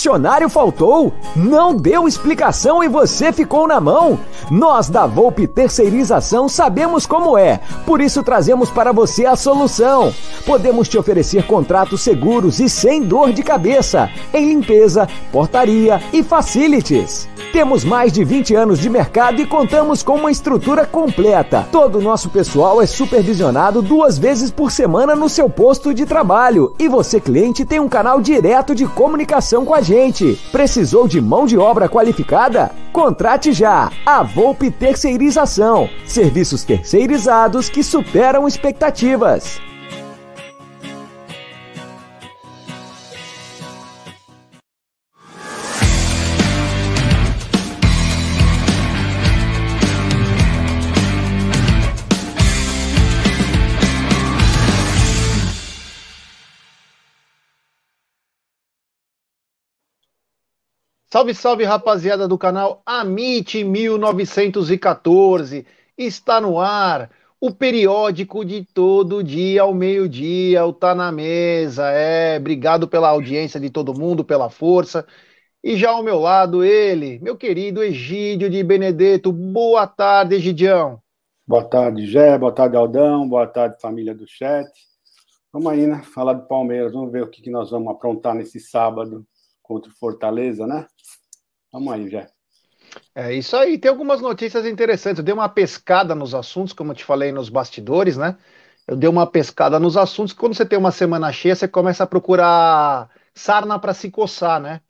Funcionário faltou, não deu explicação e você ficou na mão. Nós da Volpe Terceirização sabemos como é, por isso trazemos para você a solução. Podemos te oferecer contratos seguros e sem dor de cabeça em limpeza, portaria e facilities. Temos mais de 20 anos de mercado e contamos com uma estrutura completa. Todo o nosso pessoal é supervisionado duas vezes por semana no seu posto de trabalho. E você, cliente, tem um canal direto de comunicação com a gente. Precisou de mão de obra qualificada? Contrate já! A Volpe Terceirização. Serviços terceirizados que superam expectativas. Salve, salve, rapaziada do canal Amit 1914. Está no ar o periódico de todo dia ao meio-dia, o Tá na Mesa. É, obrigado pela audiência de todo mundo, pela força. E já ao meu lado, ele, meu querido Egídio de Benedetto. Boa tarde, Egidião. Boa tarde, Gé. Boa tarde, Aldão. Boa tarde, família do chat. Vamos aí, né? Falar do Palmeiras. Vamos ver o que, que nós vamos aprontar nesse sábado contra o Fortaleza, né? Vamos aí, já. É isso aí, tem algumas notícias interessantes. Eu dei uma pescada nos assuntos, como eu te falei nos bastidores, né? Eu dei uma pescada nos assuntos. Quando você tem uma semana cheia, você começa a procurar sarna para se coçar, né?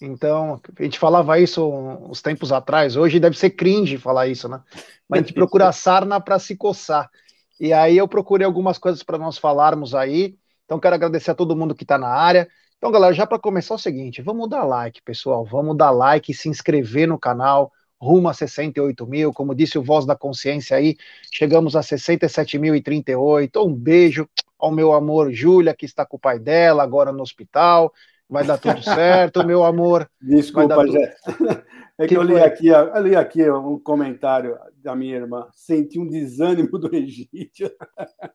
Então, a gente falava isso uns tempos atrás, hoje deve ser cringe falar isso, né? Mas a gente procura sarna para se coçar. E aí eu procurei algumas coisas para nós falarmos aí. Então, quero agradecer a todo mundo que está na área. Então, galera, já para começar é o seguinte, vamos dar like, pessoal, vamos dar like se inscrever no canal, rumo a 68 mil, como disse o Voz da Consciência aí, chegamos a 67.038, um beijo ao meu amor Júlia, que está com o pai dela, agora no hospital, vai dar tudo certo, meu amor. Desculpa. Jé. É que, que eu li aqui, eu li aqui um comentário da minha irmã, senti um desânimo do Egito.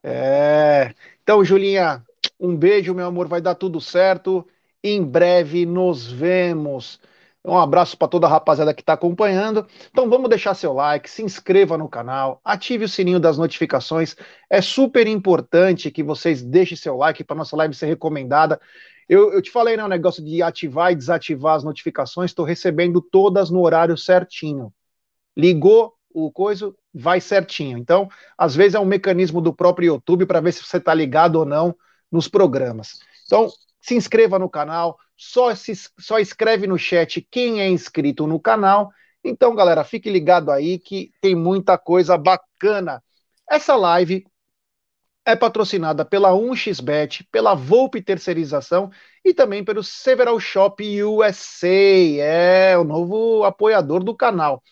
É, então, Julinha, um beijo, meu amor, vai dar tudo certo. Em breve nos vemos. Um abraço para toda a rapaziada que está acompanhando. Então vamos deixar seu like, se inscreva no canal, ative o sininho das notificações. É super importante que vocês deixem seu like para nossa live ser recomendada. Eu, eu te falei, né, o negócio de ativar e desativar as notificações. Estou recebendo todas no horário certinho. Ligou o coisa, vai certinho. Então, às vezes é um mecanismo do próprio YouTube para ver se você está ligado ou não nos programas. Então, se inscreva no canal, só, se, só escreve no chat quem é inscrito no canal. Então, galera, fique ligado aí que tem muita coisa bacana. Essa live é patrocinada pela 1xBet, pela Volpe Terceirização e também pelo Several Shop USA, é o novo apoiador do canal.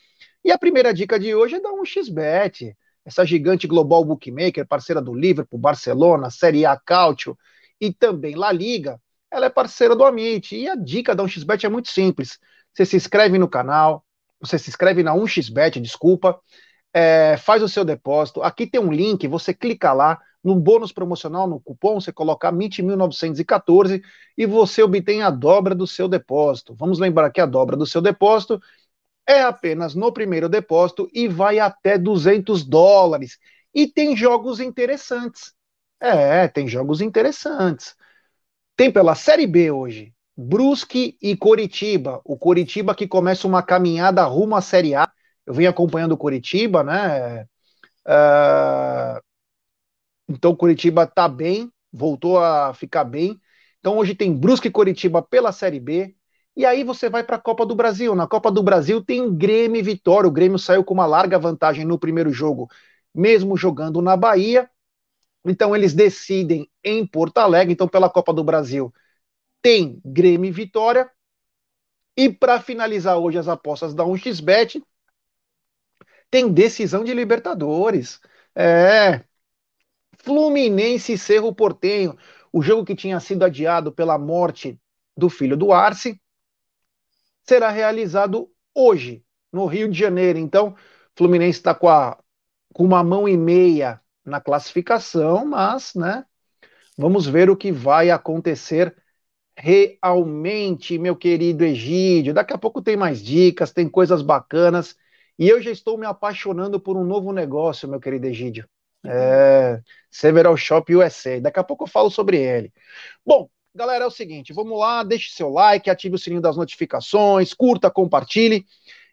E a primeira dica de hoje é da 1xBet essa gigante global bookmaker, parceira do Liverpool, Barcelona, Série A Cautio e também La Liga, ela é parceira do Amit. E a dica da 1xBet é muito simples. Você se inscreve no canal, você se inscreve na 1xBet, desculpa, é, faz o seu depósito. Aqui tem um link, você clica lá, no bônus promocional, no cupom, você coloca MIT1914 e você obtém a dobra do seu depósito. Vamos lembrar que a dobra do seu depósito é apenas no primeiro depósito e vai até 200 dólares. E tem jogos interessantes. É, tem jogos interessantes. Tem pela Série B hoje, Brusque e Coritiba. O Coritiba que começa uma caminhada rumo à Série A. Eu venho acompanhando o Coritiba, né? Uh... Então o Coritiba tá bem, voltou a ficar bem. Então hoje tem Brusque e Coritiba pela Série B. E aí você vai para a Copa do Brasil. Na Copa do Brasil tem Grêmio e Vitória. O Grêmio saiu com uma larga vantagem no primeiro jogo, mesmo jogando na Bahia. Então eles decidem em Porto Alegre. Então pela Copa do Brasil tem Grêmio e Vitória. E para finalizar hoje as apostas da 1xBet, tem decisão de Libertadores. É. Fluminense e Cerro Portenho. O jogo que tinha sido adiado pela morte do filho do Arce será realizado hoje, no Rio de Janeiro. Então, Fluminense está com, com uma mão e meia na classificação, mas, né, vamos ver o que vai acontecer realmente, meu querido Egídio. Daqui a pouco tem mais dicas, tem coisas bacanas. E eu já estou me apaixonando por um novo negócio, meu querido Egídio. É, Several Shop USA. Daqui a pouco eu falo sobre ele. Bom, galera, é o seguinte, vamos lá, deixe seu like, ative o sininho das notificações, curta, compartilhe.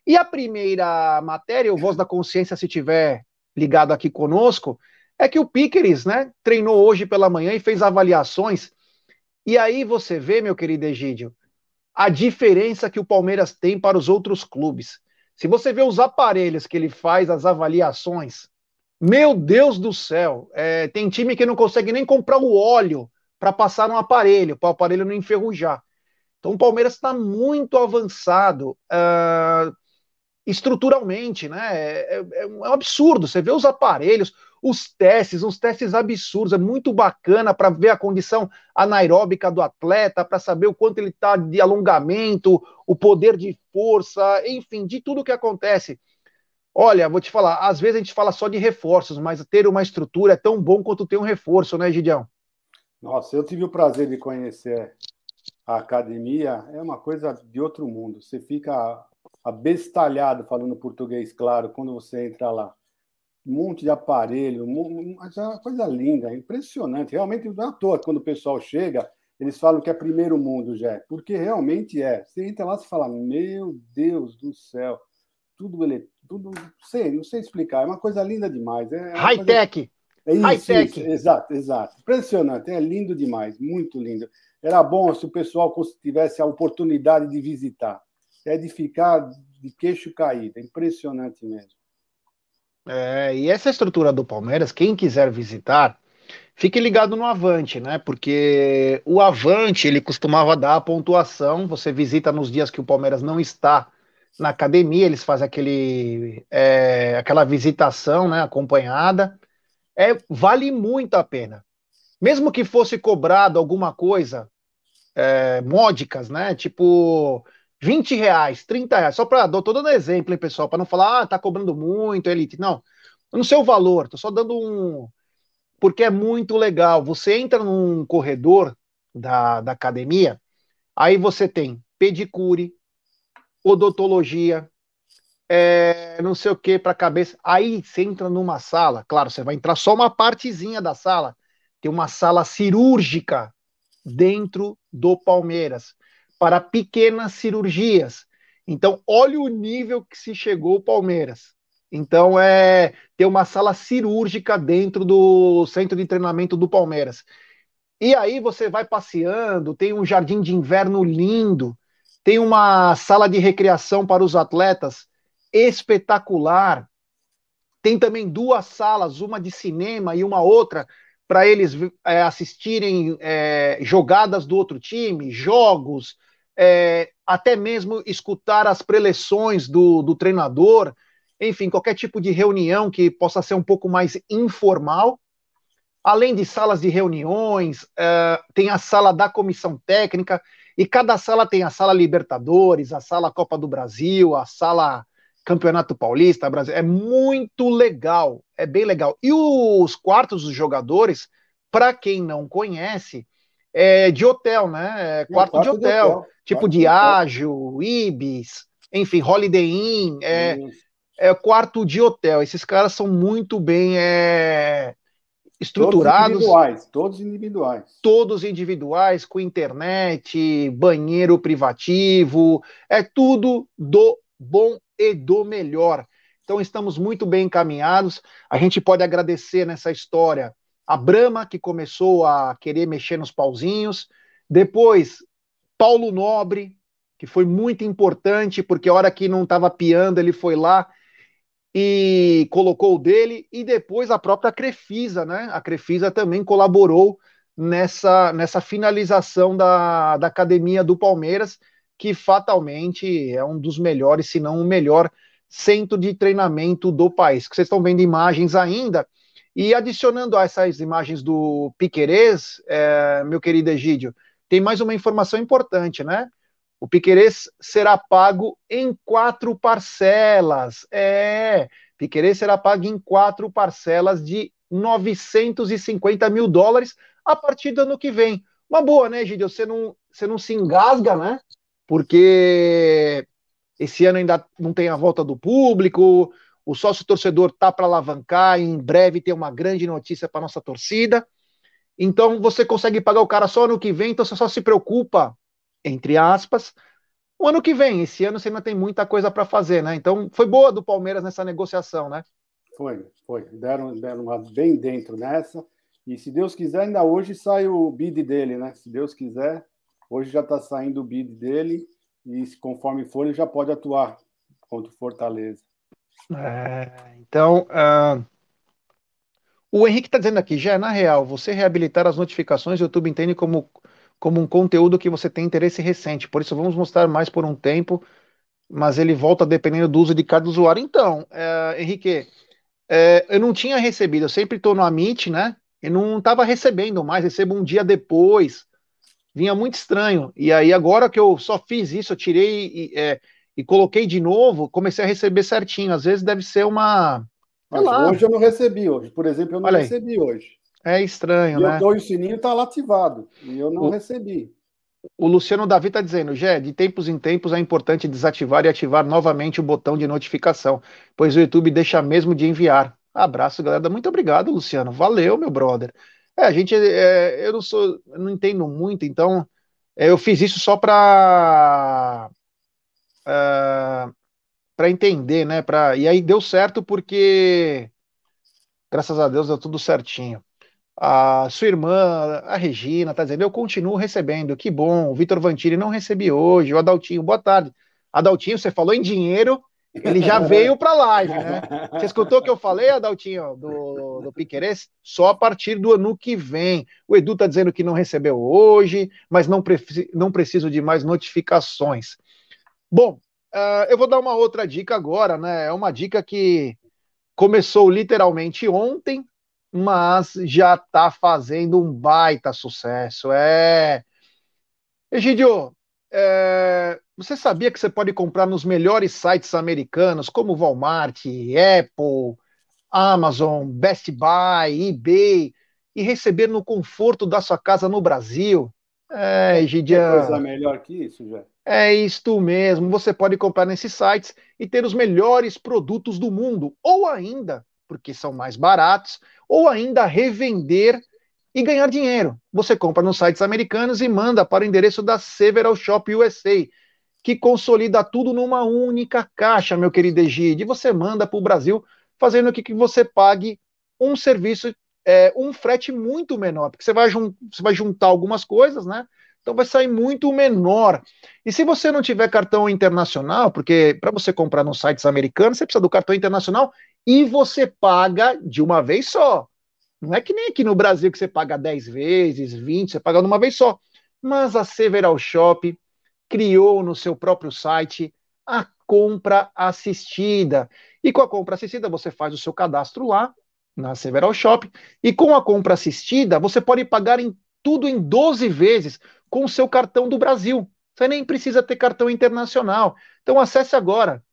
E a primeira matéria, o Voz da Consciência, se tiver ligado aqui conosco, é que o Piqueres, né, treinou hoje pela manhã e fez avaliações. E aí você vê, meu querido Egídio, a diferença que o Palmeiras tem para os outros clubes. Se você vê os aparelhos que ele faz, as avaliações, meu Deus do céu, é, tem time que não consegue nem comprar o óleo para passar no aparelho, para o aparelho não enferrujar. Então o Palmeiras está muito avançado uh, estruturalmente, né? É, é, é, um absurdo. Você vê os aparelhos, os testes, uns testes absurdos. É muito bacana para ver a condição anaeróbica do atleta, para saber o quanto ele está de alongamento, o poder de força, enfim, de tudo que acontece. Olha, vou te falar, às vezes a gente fala só de reforços, mas ter uma estrutura é tão bom quanto ter um reforço, né, Gideão? Nossa, eu tive o prazer de conhecer a academia, é uma coisa de outro mundo. Você fica abestalhado falando português, claro, quando você entra lá. Um monte de aparelho, mas é uma coisa linda, é impressionante. Realmente não é à toa quando o pessoal chega, eles falam que é primeiro mundo, já, porque realmente é. Você entra lá e fala: Meu Deus do céu, tudo ele, tudo, sei, não sei explicar, é uma coisa linda demais. É, é High tech. É isso, isso, exato, exato. Impressionante, é lindo demais, muito lindo. Era bom se o pessoal tivesse a oportunidade de visitar. É de ficar de queixo caído, é impressionante mesmo. É, e essa estrutura do Palmeiras, quem quiser visitar, fique ligado no Avante, né? Porque o Avante ele costumava dar a pontuação. Você visita nos dias que o Palmeiras não está na academia, eles fazem aquele, é, aquela visitação, né? Acompanhada é, vale muito a pena. Mesmo que fosse cobrado alguma coisa, é, módicas, né? Tipo 20 reais, 30 reais, só para. Tô dando exemplo, hein, pessoal, para não falar, ah, tá cobrando muito, elite. Não, eu não sei o valor, tô só dando um. Porque é muito legal. Você entra num corredor da, da academia, aí você tem pedicure, odontologia, é, não sei o que para a cabeça. Aí você entra numa sala, claro, você vai entrar só uma partezinha da sala. Tem uma sala cirúrgica dentro do Palmeiras para pequenas cirurgias. Então, olha o nível que se chegou o Palmeiras. Então, é ter uma sala cirúrgica dentro do centro de treinamento do Palmeiras. E aí você vai passeando, tem um jardim de inverno lindo, tem uma sala de recreação para os atletas espetacular. Tem também duas salas, uma de cinema e uma outra, para eles é, assistirem é, jogadas do outro time, jogos, é, até mesmo escutar as preleções do, do treinador, enfim, qualquer tipo de reunião que possa ser um pouco mais informal. Além de salas de reuniões, é, tem a sala da comissão técnica, e cada sala tem a sala Libertadores, a sala Copa do Brasil, a sala Campeonato Paulista, Brasil. É muito legal, é bem legal. E os quartos dos jogadores, para quem não conhece, é de hotel, né? É quarto, quarto de, hotel, de hotel, tipo Diágio, Ibis, enfim, Holiday Inn, é, é quarto de hotel. Esses caras são muito bem é, estruturados. Todos individuais, todos individuais. Todos individuais, com internet, banheiro privativo, é tudo do bom e do melhor. Então estamos muito bem encaminhados. A gente pode agradecer nessa história a Brama, que começou a querer mexer nos pauzinhos. Depois, Paulo Nobre, que foi muito importante, porque a hora que não estava piando, ele foi lá e colocou o dele. E depois a própria Crefisa, né? A Crefisa também colaborou nessa, nessa finalização da, da academia do Palmeiras, que fatalmente é um dos melhores, se não o melhor centro de treinamento do país. Que vocês estão vendo imagens ainda. E adicionando a essas imagens do Piquerez, é, meu querido Egídio, tem mais uma informação importante, né? O Piquerez será pago em quatro parcelas. É, Piquerez será pago em quatro parcelas de 950 mil dólares a partir do ano que vem. Uma boa, né, Egídio? Você não, você não se engasga, né? Porque esse ano ainda não tem a volta do público, o sócio torcedor tá para alavancar, em breve tem uma grande notícia para nossa torcida. Então você consegue pagar o cara só ano que vem, então você só se preocupa, entre aspas, o ano que vem. Esse ano você ainda tem muita coisa para fazer, né? Então foi boa do Palmeiras nessa negociação, né? Foi, foi. Deram, deram uma bem dentro nessa. E se Deus quiser, ainda hoje sai o bid dele, né? Se Deus quiser, hoje já está saindo o bid dele e conforme for, ele já pode atuar contra o Fortaleza. É, então, uh, o Henrique está dizendo aqui, já na real, você reabilitar as notificações, o YouTube entende como, como um conteúdo que você tem interesse recente, por isso vamos mostrar mais por um tempo, mas ele volta dependendo do uso de cada usuário. Então, uh, Henrique, uh, eu não tinha recebido, eu sempre estou no Amit, né? E não estava recebendo mais, recebo um dia depois, vinha muito estranho. E aí, agora que eu só fiz isso, eu tirei é, e coloquei de novo, comecei a receber certinho. Às vezes deve ser uma. Mas hoje eu não recebi hoje. Por exemplo, eu não recebi hoje. É estranho, e né? Eu o sininho está lá ativado e eu não o, recebi. O Luciano Davi está dizendo, Gé, de tempos em tempos é importante desativar e ativar novamente o botão de notificação, pois o YouTube deixa mesmo de enviar. Abraço, galera. Muito obrigado, Luciano. Valeu, meu brother. É, a gente, é, eu não sou, não entendo muito, então é, eu fiz isso só para uh, é, para entender, né? Pra, e aí deu certo porque, graças a Deus, deu tudo certinho. A sua irmã, a Regina, tá dizendo, eu continuo recebendo, que bom. O Vitor Vantini não recebi hoje. O Adaltinho, boa tarde. Adaltinho, você falou em dinheiro, ele já veio para a live, né? Você escutou o que eu falei, Adaltinho, do, do Piqueires? Só a partir do ano que vem. O Edu tá dizendo que não recebeu hoje, mas não, pre não preciso de mais notificações. Bom, uh, eu vou dar uma outra dica agora, né? É uma dica que começou literalmente ontem, mas já está fazendo um baita sucesso. É. Egidio, é... você sabia que você pode comprar nos melhores sites americanos, como Walmart, Apple, Amazon, Best Buy, eBay, e receber no conforto da sua casa no Brasil? É. Tem coisa melhor que isso, já. É isto mesmo. Você pode comprar nesses sites e ter os melhores produtos do mundo, ou ainda, porque são mais baratos, ou ainda revender e ganhar dinheiro. Você compra nos sites americanos e manda para o endereço da Several Shop USA, que consolida tudo numa única caixa, meu querido Egide. E você manda para o Brasil, fazendo que você pague um serviço, é, um frete muito menor, porque você vai, você vai juntar algumas coisas, né? Então vai sair muito menor. E se você não tiver cartão internacional, porque para você comprar nos sites americanos, você precisa do cartão internacional e você paga de uma vez só. Não é que nem aqui no Brasil que você paga 10 vezes, 20, você paga de uma vez só. Mas a Several Shop criou no seu próprio site a compra assistida. E com a compra assistida, você faz o seu cadastro lá na Several Shop. E com a compra assistida, você pode pagar em tudo em 12 vezes com o seu cartão do Brasil. Você nem precisa ter cartão internacional. Então acesse agora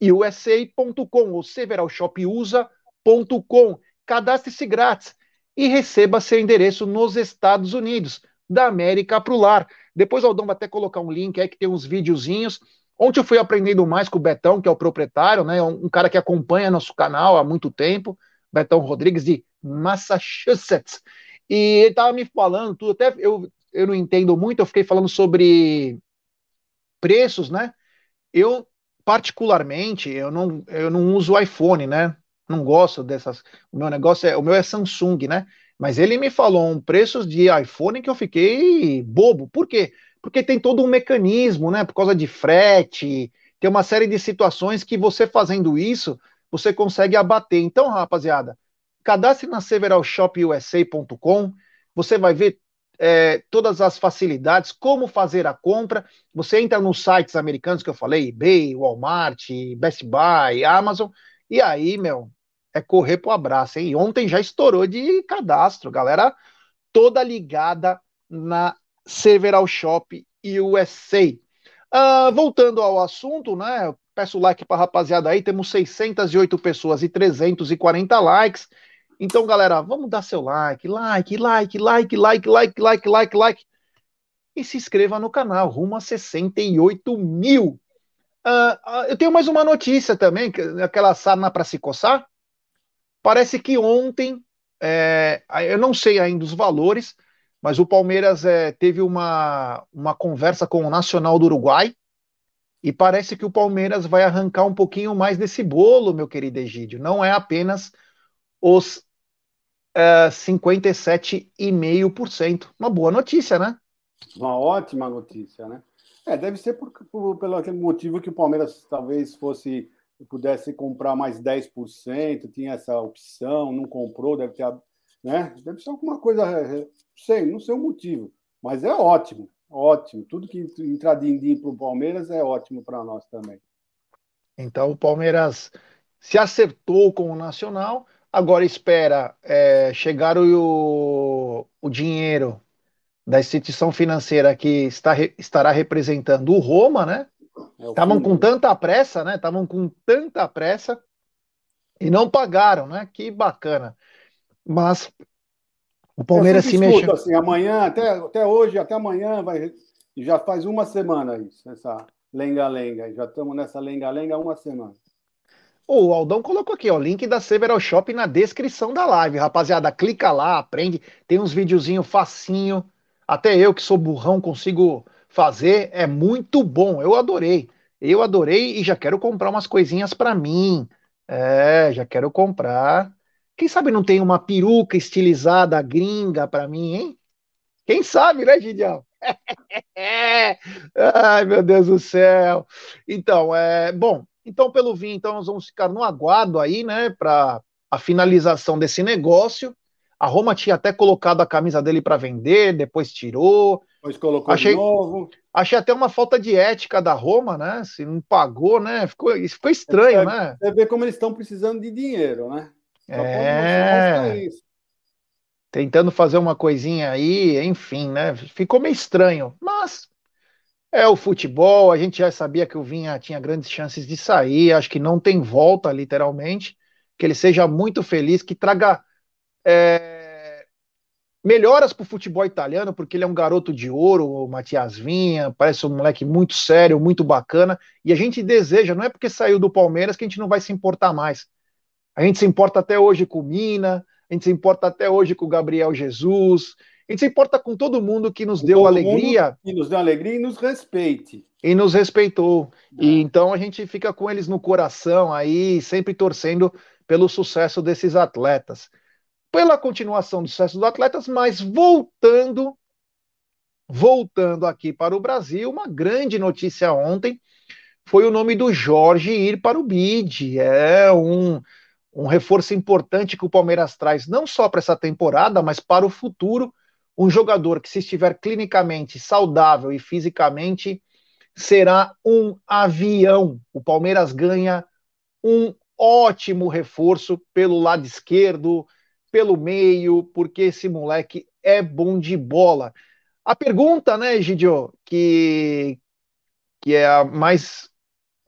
www.severalshopusa.com ou severalshopusa.com. Cadastre-se grátis e receba seu endereço nos Estados Unidos. da América para o lar. Depois o Aldão vai até colocar um link aí que tem uns videozinhos. Ontem eu fui aprendendo mais com o Betão, que é o proprietário, né? Um cara que acompanha nosso canal há muito tempo, Betão Rodrigues de Massachusetts. E ele estava me falando tudo, até eu, eu não entendo muito, eu fiquei falando sobre preços, né? Eu, particularmente, eu não, eu não uso iPhone, né? Não gosto dessas. O meu negócio é. O meu é Samsung, né? Mas ele me falou um preços de iPhone que eu fiquei bobo. Por quê? Porque tem todo um mecanismo, né? Por causa de frete, tem uma série de situações que você fazendo isso, você consegue abater. Então, rapaziada, cadastre na severalshopusa.com, você vai ver é, todas as facilidades, como fazer a compra. Você entra nos sites americanos que eu falei, eBay, Walmart, Best Buy, Amazon, e aí, meu, é correr pro abraço, hein? Ontem já estourou de cadastro, galera toda ligada na Several Shop USA. Uh, voltando ao assunto, né? Peço like para rapaziada aí, temos 608 pessoas e 340 likes. Então, galera, vamos dar seu like, like, like, like, like, like, like, like, like. E se inscreva no canal, rumo a 68 mil. Uh, uh, eu tenho mais uma notícia também, aquela sarna para se coçar. Parece que ontem, é, eu não sei ainda os valores, mas o Palmeiras é, teve uma, uma conversa com o Nacional do Uruguai e parece que o Palmeiras vai arrancar um pouquinho mais desse bolo, meu querido Egídio. Não é apenas os é, 57,5%. Uma boa notícia, né? Uma ótima notícia, né? É, deve ser por, por, pelo aquele motivo que o Palmeiras talvez fosse pudesse comprar mais 10%, tinha essa opção, não comprou, deve ter, né? Deve ser alguma coisa, sei, não sei o motivo, mas é ótimo, ótimo. Tudo que entrar din para o Palmeiras é ótimo para nós também. Então o Palmeiras se acertou com o Nacional, agora espera é, chegar o, o dinheiro da instituição financeira que está, estará representando o Roma, né? Estavam é com tanta pressa, né? Estavam com tanta pressa e não pagaram, né? Que bacana. Mas o Palmeiras se mexeu. Assim, amanhã, até, até hoje, até amanhã, vai, já faz uma semana isso, essa lenga-lenga. Já estamos nessa lenga-lenga há uma semana. O Aldão colocou aqui, ó, link da Several Shop na descrição da live. Rapaziada, clica lá, aprende. Tem uns videozinhos facinho. Até eu que sou burrão consigo fazer, é muito bom. Eu adorei. Eu adorei e já quero comprar umas coisinhas para mim. É, já quero comprar. Quem sabe não tem uma peruca estilizada gringa para mim, hein? Quem sabe, né, Gideão? Ai, meu Deus do céu. Então, é bom. Então, pelo vinho, então nós vamos ficar no aguardo aí, né, para a finalização desse negócio. A Roma tinha até colocado a camisa dele para vender, depois tirou. Depois colocou achei, de novo. Achei até uma falta de ética da Roma, né? Se não pagou, né? Ficou, ficou estranho, você, né? Você vê como eles estão precisando de dinheiro, né? Só é. Tentando fazer uma coisinha aí, enfim, né? Ficou meio estranho, mas é o futebol. A gente já sabia que o Vinha tinha grandes chances de sair. Acho que não tem volta, literalmente. Que ele seja muito feliz, que traga é, melhoras para o futebol italiano, porque ele é um garoto de ouro, o Matias Vinha, parece um moleque muito sério, muito bacana, e a gente deseja, não é porque saiu do Palmeiras que a gente não vai se importar mais. A gente se importa até hoje com o Mina, a gente se importa até hoje com o Gabriel Jesus, a gente se importa com todo mundo que nos com deu alegria. Que nos deu alegria e nos respeite. E nos respeitou. É. E então a gente fica com eles no coração aí, sempre torcendo pelo sucesso desses atletas pela continuação do sucesso dos atletas, mas voltando, voltando aqui para o Brasil, uma grande notícia ontem foi o nome do Jorge ir para o BID. É um, um reforço importante que o Palmeiras traz, não só para essa temporada, mas para o futuro. Um jogador que, se estiver clinicamente saudável e fisicamente, será um avião. O Palmeiras ganha um ótimo reforço pelo lado esquerdo, pelo meio, porque esse moleque é bom de bola. A pergunta, né, Gidio, que, que é a mais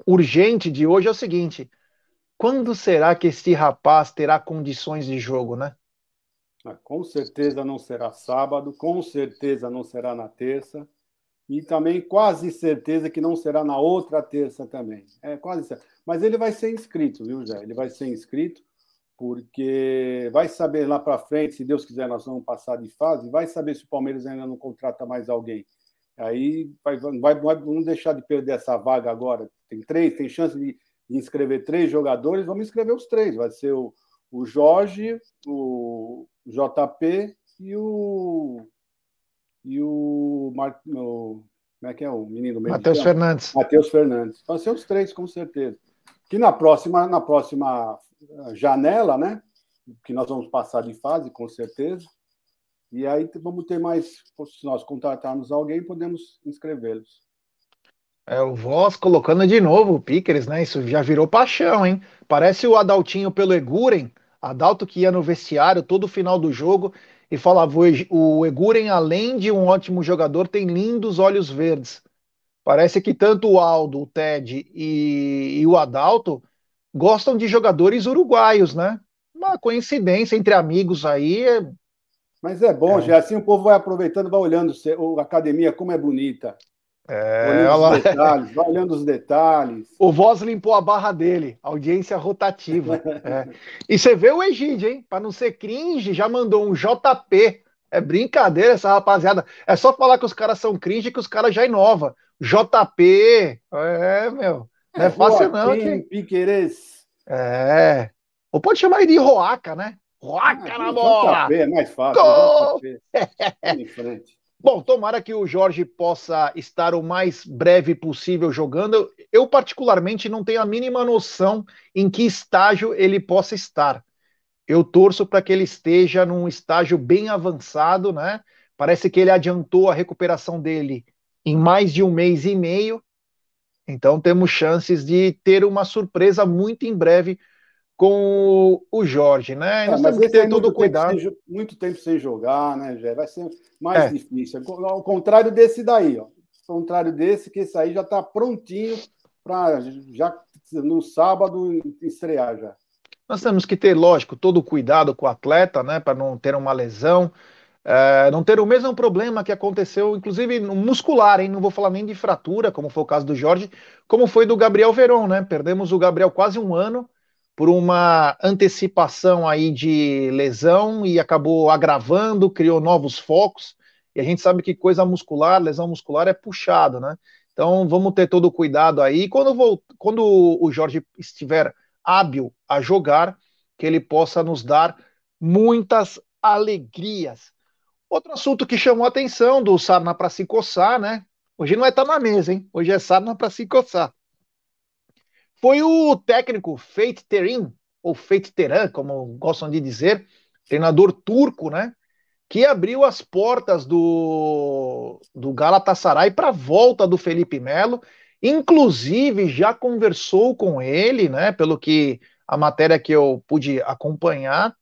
urgente de hoje é o seguinte: quando será que esse rapaz terá condições de jogo, né? Ah, com certeza não será sábado, com certeza não será na terça, e também quase certeza que não será na outra terça também. É quase certo. Mas ele vai ser inscrito, viu, Zé? Ele vai ser inscrito, porque vai saber lá para frente, se Deus quiser, nós vamos passar de fase, vai saber se o Palmeiras ainda não contrata mais alguém. Aí vai, vai, vai, vamos deixar de perder essa vaga agora. Tem três, tem chance de, de inscrever três jogadores, vamos inscrever os três. Vai ser o, o Jorge, o JP e o. E o, Mar, o como é que é o menino Matheus Fernandes. Matheus Fernandes. Vão ser os três, com certeza. Que na próxima, na próxima janela, né? Que nós vamos passar de fase, com certeza. E aí vamos ter mais, se nós contratarmos alguém, podemos inscrevê-los. É, o Voz colocando de novo o Pickers, né? Isso já virou paixão, hein? Parece o Adaltinho pelo Eguren, Adalto que ia no vestiário todo final do jogo e falava: o Eguren, além de um ótimo jogador, tem lindos olhos verdes. Parece que tanto o Aldo, o Ted e, e o Adalto gostam de jogadores uruguaios, né? Uma coincidência entre amigos aí, é mas é bom, é. já assim o povo vai aproveitando, vai olhando a academia como é bonita. É, olhando os detalhes, vai olhando os detalhes. O Voz limpou a barra dele, audiência rotativa. é. E você vê o Egídio, hein? Para não ser cringe, já mandou um JP. É brincadeira essa rapaziada. É só falar que os caras são cringe que os caras já inovam. JP. É, meu. Não é, é fácil, não. Que... Piqueires. É. Ou pode chamar ele de Roaca, né? Roca ah, na bola! é mais fácil. Gol! em frente. Bom, tomara que o Jorge possa estar o mais breve possível jogando. Eu, particularmente, não tenho a mínima noção em que estágio ele possa estar. Eu torço para que ele esteja num estágio bem avançado, né? Parece que ele adiantou a recuperação dele em mais de um mês e meio. Então, temos chances de ter uma surpresa muito em breve com o Jorge, né? É, Nós temos que ter todo cuidado. Sem, muito tempo sem jogar, né, Jé? Vai ser mais é. difícil. Ao contrário desse daí, ó. Ao contrário desse, que esse aí já está prontinho para já no sábado estrear já. Nós temos que ter, lógico, todo o cuidado com o atleta, né, para não ter uma lesão, é, não ter o mesmo problema que aconteceu, inclusive no muscular, hein? Não vou falar nem de fratura, como foi o caso do Jorge, como foi do Gabriel Veron, né? Perdemos o Gabriel quase um ano por uma antecipação aí de lesão e acabou agravando, criou novos focos. E a gente sabe que coisa muscular, lesão muscular é puxado, né? Então vamos ter todo o cuidado aí. Quando, vou, quando o Jorge estiver hábil a jogar, que ele possa nos dar muitas alegrias. Outro assunto que chamou a atenção do Sarna para se coçar, né? Hoje não é estar tá na mesa, hein? Hoje é Sarna para se coçar foi o técnico Feith Terim, ou Feith Teran, como gostam de dizer, treinador turco, né? Que abriu as portas do, do Galatasaray para a volta do Felipe Melo. Inclusive, já conversou com ele, né? Pelo que a matéria que eu pude acompanhar.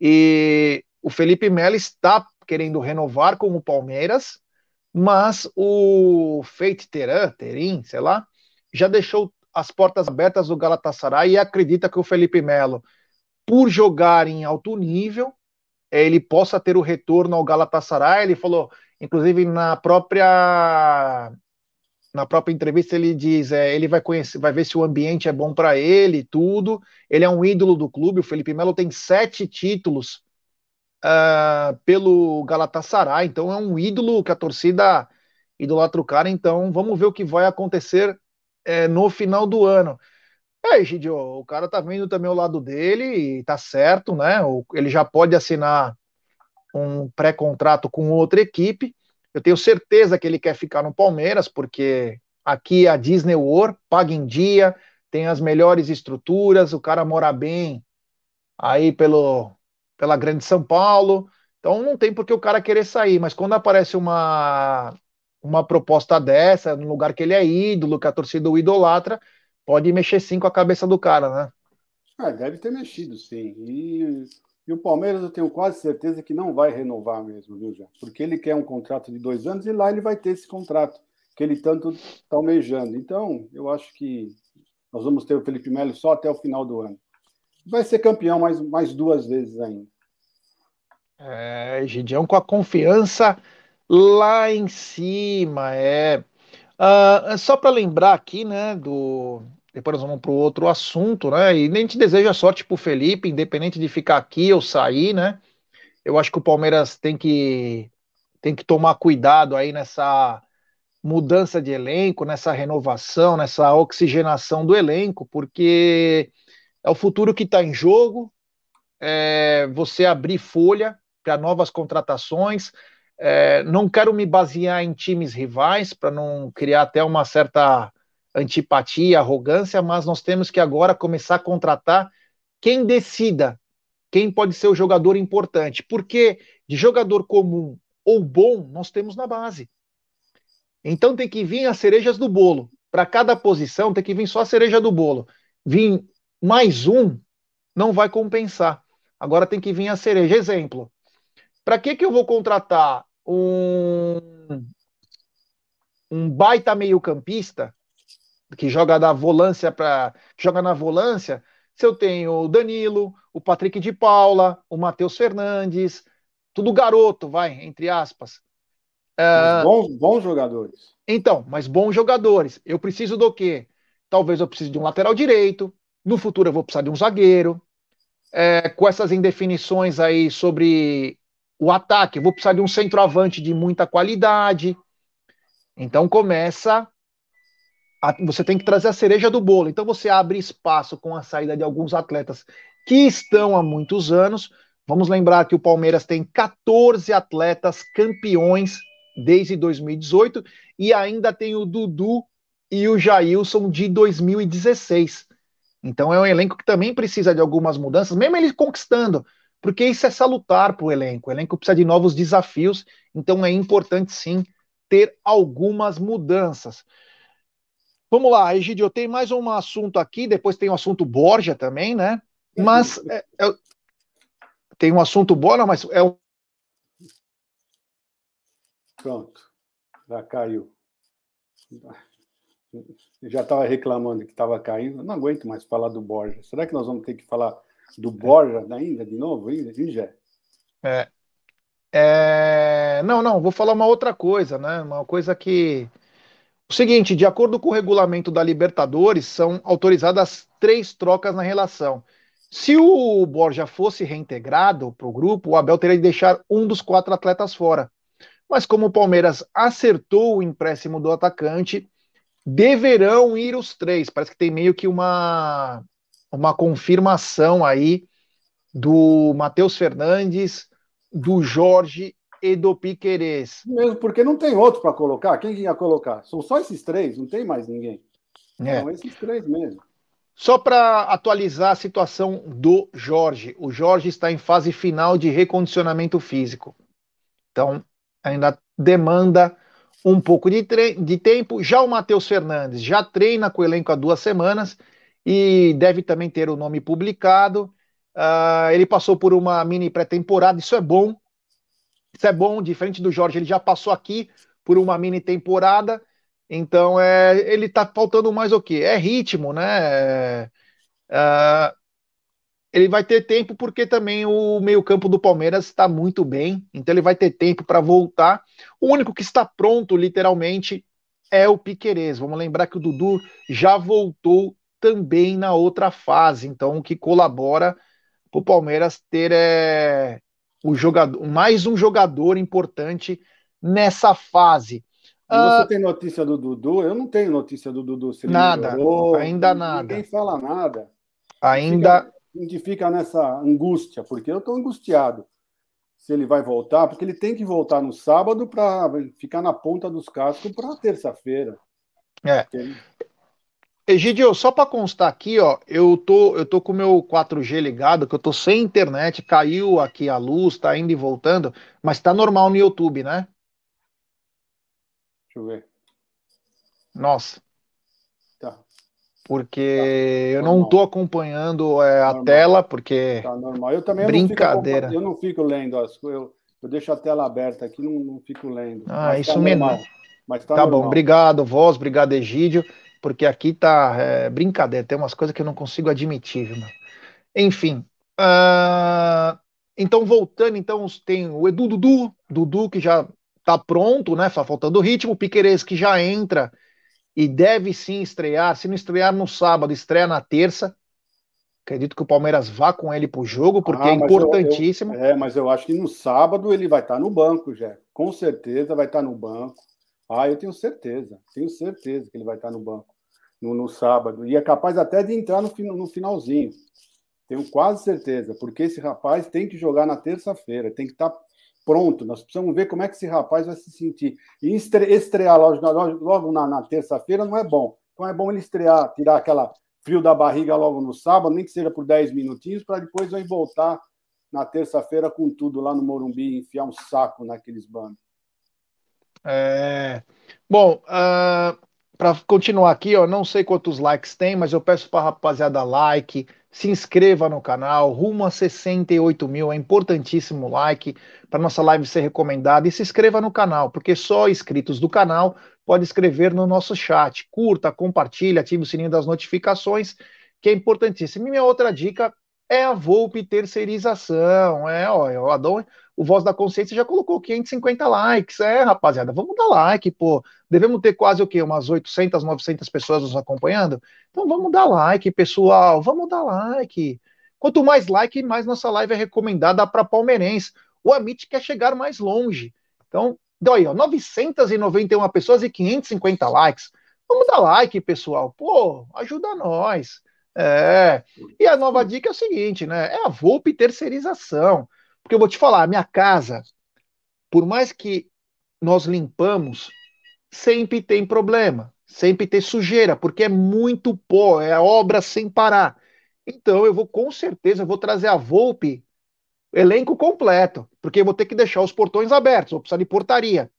E o Felipe Melo está querendo renovar com o Palmeiras, mas o Feith Teran, Terim, sei lá, já deixou as portas abertas do Galatasaray e acredita que o Felipe Melo, por jogar em alto nível, ele possa ter o retorno ao Galatasaray. Ele falou, inclusive na própria na própria entrevista ele diz, é, ele vai conhecer, vai ver se o ambiente é bom para ele, tudo. Ele é um ídolo do clube. O Felipe Melo tem sete títulos uh, pelo Galatasaray, então é um ídolo que a torcida idolatra o cara. Então vamos ver o que vai acontecer é, no final do ano. É, Gidio, o cara tá vendo também o lado dele e tá certo, né? Ele já pode assinar um pré-contrato com outra equipe. Eu tenho certeza que ele quer ficar no Palmeiras, porque aqui é a Disney World, paga em dia, tem as melhores estruturas, o cara mora bem aí pelo, pela Grande São Paulo. Então não tem por que o cara querer sair, mas quando aparece uma uma proposta dessa, no lugar que ele é ídolo, que a torcida o idolatra, pode mexer sim com a cabeça do cara, né? Ah, deve ter mexido, sim. E, e, o Palmeiras eu tenho quase certeza que não vai renovar mesmo, viu, já? Porque ele quer um contrato de dois anos e lá ele vai ter esse contrato que ele tanto está almejando. Então, eu acho que nós vamos ter o Felipe Melo só até o final do ano. Vai ser campeão mais, mais duas vezes ainda. É, Gidião com a confiança lá em cima, é. Uh, só para lembrar aqui, né, do. Depois nós vamos para o outro assunto, né? E nem te deseja sorte para o Felipe, independente de ficar aqui ou sair, né? Eu acho que o Palmeiras tem que tem que tomar cuidado aí nessa mudança de elenco, nessa renovação, nessa oxigenação do elenco, porque é o futuro que está em jogo. É você abrir folha para novas contratações. É, não quero me basear em times rivais para não criar até uma certa antipatia, arrogância, mas nós temos que agora começar a contratar quem decida quem pode ser o jogador importante, porque de jogador comum ou bom nós temos na base. Então tem que vir as cerejas do bolo. Para cada posição tem que vir só a cereja do bolo. Vir mais um não vai compensar. Agora tem que vir a cereja. Exemplo. Para que, que eu vou contratar um, um baita meio-campista que joga da volância para joga na volância, se eu tenho o Danilo, o Patrick de Paula, o Matheus Fernandes, tudo garoto, vai, entre aspas. Uh, bons, bons jogadores. Então, mas bons jogadores. Eu preciso do quê? Talvez eu precise de um lateral direito. No futuro eu vou precisar de um zagueiro. É, com essas indefinições aí sobre o ataque, eu vou precisar de um centroavante de muita qualidade. Então começa. A, você tem que trazer a cereja do bolo. Então você abre espaço com a saída de alguns atletas que estão há muitos anos. Vamos lembrar que o Palmeiras tem 14 atletas campeões desde 2018 e ainda tem o Dudu e o Jailson de 2016. Então é um elenco que também precisa de algumas mudanças, mesmo ele conquistando porque isso é salutar para o elenco. O elenco precisa de novos desafios, então é importante sim ter algumas mudanças. Vamos lá, Egidio, tem mais um assunto aqui, depois tem o assunto Borja também, né? Mas é, é, tem um assunto Borja, mas é um. Pronto, já caiu. Eu já estava reclamando que estava caindo, não aguento mais falar do Borja. Será que nós vamos ter que falar do Borja ainda, de novo, ainda, Gé? É, é, não, não, vou falar uma outra coisa, né? Uma coisa que. O seguinte, de acordo com o regulamento da Libertadores, são autorizadas três trocas na relação. Se o Borja fosse reintegrado para o grupo, o Abel teria de deixar um dos quatro atletas fora. Mas como o Palmeiras acertou o empréstimo do atacante, deverão ir os três. Parece que tem meio que uma uma confirmação aí do Matheus Fernandes, do Jorge e do Piquerez. Mesmo porque não tem outro para colocar. Quem ia colocar? São só esses três, não tem mais ninguém. É. São esses três mesmo. Só para atualizar a situação do Jorge. O Jorge está em fase final de recondicionamento físico. Então, ainda demanda um pouco de, de tempo. Já o Matheus Fernandes já treina com o elenco há duas semanas e deve também ter o nome publicado. Uh, ele passou por uma mini pré-temporada, isso é bom. Isso é bom, diferente do Jorge, ele já passou aqui por uma mini temporada. Então, é, ele tá faltando mais o quê? É ritmo, né? Uh, ele vai ter tempo porque também o meio-campo do Palmeiras está muito bem, então ele vai ter tempo para voltar. O único que está pronto, literalmente, é o Piquerez. Vamos lembrar que o Dudu já voltou também na outra fase, então o que colabora para o Palmeiras ter é, o jogador, mais um jogador importante nessa fase. você uh, tem notícia do Dudu? Eu não tenho notícia do Dudu. nada, melhorou, ainda nada. Ninguém fala nada. Ainda. A gente fica nessa angústia, porque eu estou angustiado se ele vai voltar, porque ele tem que voltar no sábado para ficar na ponta dos cascos para terça-feira. É. Porque... Egidio, só para constar aqui, ó, eu tô, eu tô com o meu 4G ligado, que eu tô sem internet, caiu aqui a luz, tá indo e voltando, mas tá normal no YouTube, né? Deixa eu ver. Nossa. Tá. Porque tá. eu não tô acompanhando é, a tela, porque. Tá normal. Eu também Brincadeira. Eu não fico, eu não fico lendo as. Eu, eu deixo a tela aberta aqui, não, não fico lendo. Ah, mas isso tá mesmo. Mas tá, tá bom, obrigado, voz, obrigado, Egídio porque aqui tá é, brincadeira, tem umas coisas que eu não consigo admitir, Enfim. Uh, Então, voltando, então, tem o Edu Dudu, Dudu que já tá pronto, né? Só faltando ritmo, o Piqueires que já entra e deve sim estrear. Se não estrear no sábado, estreia na terça. Acredito que o Palmeiras vá com ele para o jogo, porque ah, é importantíssimo. Eu, eu, é, mas eu acho que no sábado ele vai estar tá no banco, já. Com certeza vai estar tá no banco. Ah, eu tenho certeza. Tenho certeza que ele vai estar no banco no, no sábado. E é capaz até de entrar no, no finalzinho. Tenho quase certeza, porque esse rapaz tem que jogar na terça-feira, tem que estar pronto. Nós precisamos ver como é que esse rapaz vai se sentir. E estrear logo, logo na, na terça-feira não é bom. Então é bom ele estrear, tirar aquela frio da barriga logo no sábado, nem que seja por 10 minutinhos, para depois vai voltar na terça-feira com tudo lá no Morumbi, enfiar um saco naqueles bandos. É... Bom, uh, ah, para continuar aqui, ó, não sei quantos likes tem, mas eu peço para rapaziada like, se inscreva no canal, rumo a 68 mil, é importantíssimo o like para nossa live ser recomendada e se inscreva no canal, porque só inscritos do canal pode escrever no nosso chat. Curta, compartilhe, ative o sininho das notificações, que é importantíssimo. E minha outra dica é a Volpe terceirização. É, ó, o Adão, o Voz da Consciência já colocou 550 likes. É, rapaziada, vamos dar like, pô. Devemos ter quase o quê? Umas 800, 900 pessoas nos acompanhando? Então vamos dar like, pessoal. Vamos dar like. Quanto mais like, mais nossa live é recomendada para palmeirense. O Amit quer chegar mais longe. Então, deu aí, ó, 991 pessoas e 550 likes. Vamos dar like, pessoal. Pô, ajuda nós. É. E a nova dica é o seguinte, né? É a Volpe terceirização. Porque eu vou te falar, minha casa, por mais que nós limpamos, sempre tem problema, sempre tem sujeira, porque é muito pó, é obra sem parar. Então eu vou com certeza, vou trazer a Volpe elenco completo, porque eu vou ter que deixar os portões abertos, vou precisar de portaria.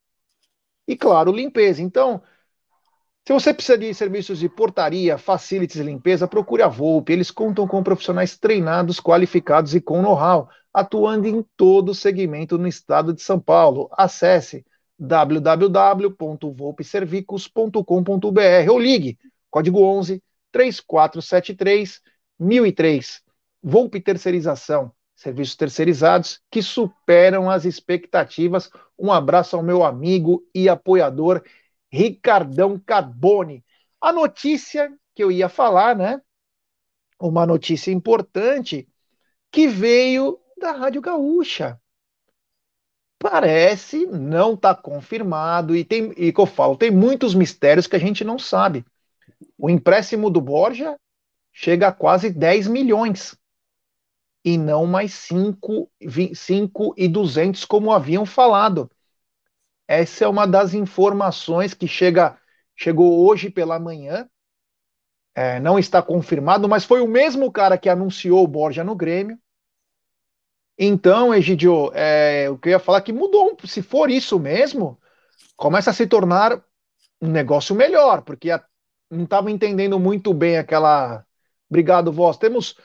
E claro, limpeza. Então, se você precisa de serviços de portaria, facilities e limpeza, procure a Volpe. Eles contam com profissionais treinados, qualificados e com know-how, atuando em todo o segmento no estado de São Paulo. Acesse www.volpeservicos.com.br ou ligue código 11 3473 1003. Volpe Terceirização, serviços terceirizados que superam as expectativas. Um abraço ao meu amigo e apoiador Ricardão Carbone. A notícia que eu ia falar, né? Uma notícia importante que veio da Rádio Gaúcha. Parece, não está confirmado, e tem, e que eu falo, tem muitos mistérios que a gente não sabe. O empréstimo do Borja chega a quase 10 milhões e não mais 5, 5 e 200 como haviam falado. Essa é uma das informações que chega, chegou hoje pela manhã. É, não está confirmado, mas foi o mesmo cara que anunciou o Borja no Grêmio. Então, Egidio, é, eu queria falar que mudou. Se for isso mesmo, começa a se tornar um negócio melhor, porque a, não estava entendendo muito bem aquela. Obrigado, vós. Temos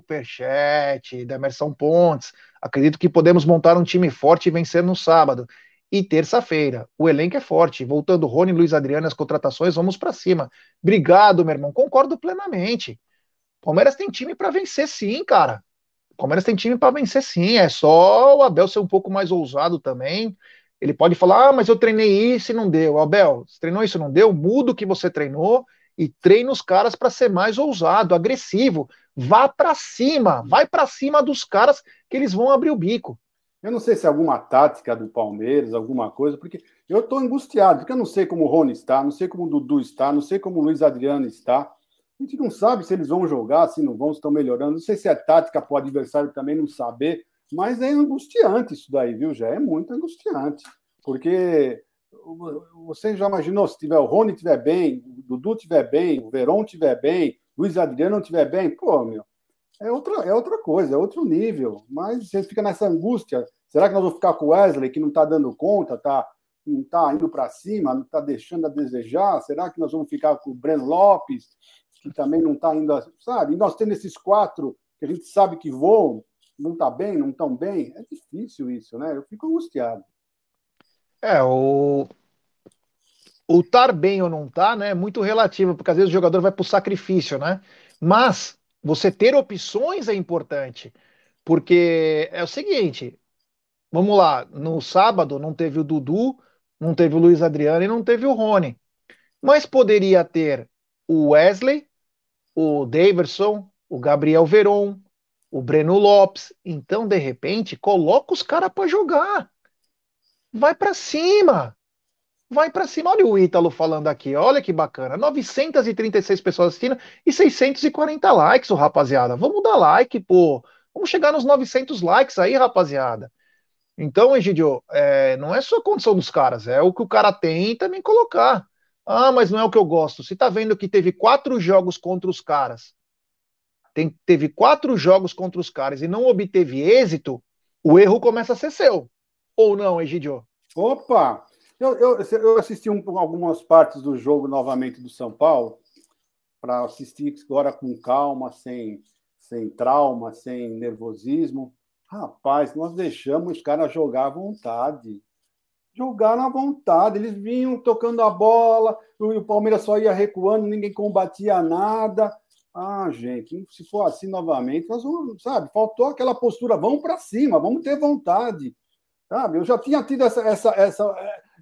superchat da Emerson Pontes. Acredito que podemos montar um time forte e vencer no sábado. E terça-feira, o elenco é forte. Voltando Rony, Luiz Adriano, as contratações, vamos para cima. Obrigado, meu irmão. Concordo plenamente. Palmeiras tem time para vencer, sim, cara. Palmeiras tem time para vencer, sim. É só o Abel ser um pouco mais ousado também. Ele pode falar, ah, mas eu treinei isso e não deu. Abel, você treinou isso e não deu? Muda o que você treinou e treina os caras para ser mais ousado, agressivo. Vá para cima, vai para cima dos caras que eles vão abrir o bico. Eu não sei se é alguma tática do Palmeiras, alguma coisa, porque eu estou angustiado, porque eu não sei como o Rony está, não sei como o Dudu está, não sei como o Luiz Adriano está. A gente não sabe se eles vão jogar, se não vão, se estão melhorando. Não sei se é tática para o adversário também não saber, mas é angustiante isso daí, viu? Já é muito angustiante. Porque você já imaginou se tiver o Rony tiver bem, o Dudu tiver bem, o Verón tiver bem, Luiz Adriano não tiver bem, pô, meu, é outra, é outra coisa, é outro nível. Mas você fica nessa angústia. Será que nós vamos ficar com o Wesley, que não está dando conta, tá, não está indo para cima, não está deixando a desejar? Será que nós vamos ficar com o Breno Lopes, que também não está indo, sabe? E nós temos esses quatro que a gente sabe que voam, não está bem, não estão bem. É difícil isso, né? Eu fico angustiado. É, o, o estar bem ou não estar, né, é muito relativo, porque às vezes o jogador vai para o sacrifício, né? Mas Você ter opções é importante. Porque é o seguinte, vamos lá, no sábado não teve o Dudu, não teve o Luiz Adriano e não teve o Rony. Mas poderia ter o Wesley, o Daverson, o Gabriel Veron, o Breno Lopes. Então, de repente, coloca os caras para jogar. Vai para cima. Vai para cima. Olha o Ítalo falando aqui. Olha que bacana. 936 pessoas assistindo e 640 likes, o rapaziada. Vamos dar like, pô. Vamos chegar nos 900 likes aí, rapaziada. Então, Egidio, é, não é só a condição dos caras, é o que o cara tem também colocar. Ah, mas não é o que eu gosto. Se tá vendo que teve quatro jogos contra os caras, tem, teve quatro jogos contra os caras e não obteve êxito, o erro começa a ser seu. Ou não, Egidio? Opa! Eu, eu, eu assisti um, algumas partes do jogo novamente do São Paulo, para assistir agora com calma, sem sem trauma, sem nervosismo. Rapaz, nós deixamos os caras jogar à vontade. Jogaram à vontade. Eles vinham tocando a bola, o Palmeiras só ia recuando, ninguém combatia nada. Ah, gente, se for assim novamente, nós vamos, sabe, faltou aquela postura, vamos para cima, vamos ter vontade. Sabe? Eu já tinha tido essa, essa, essa,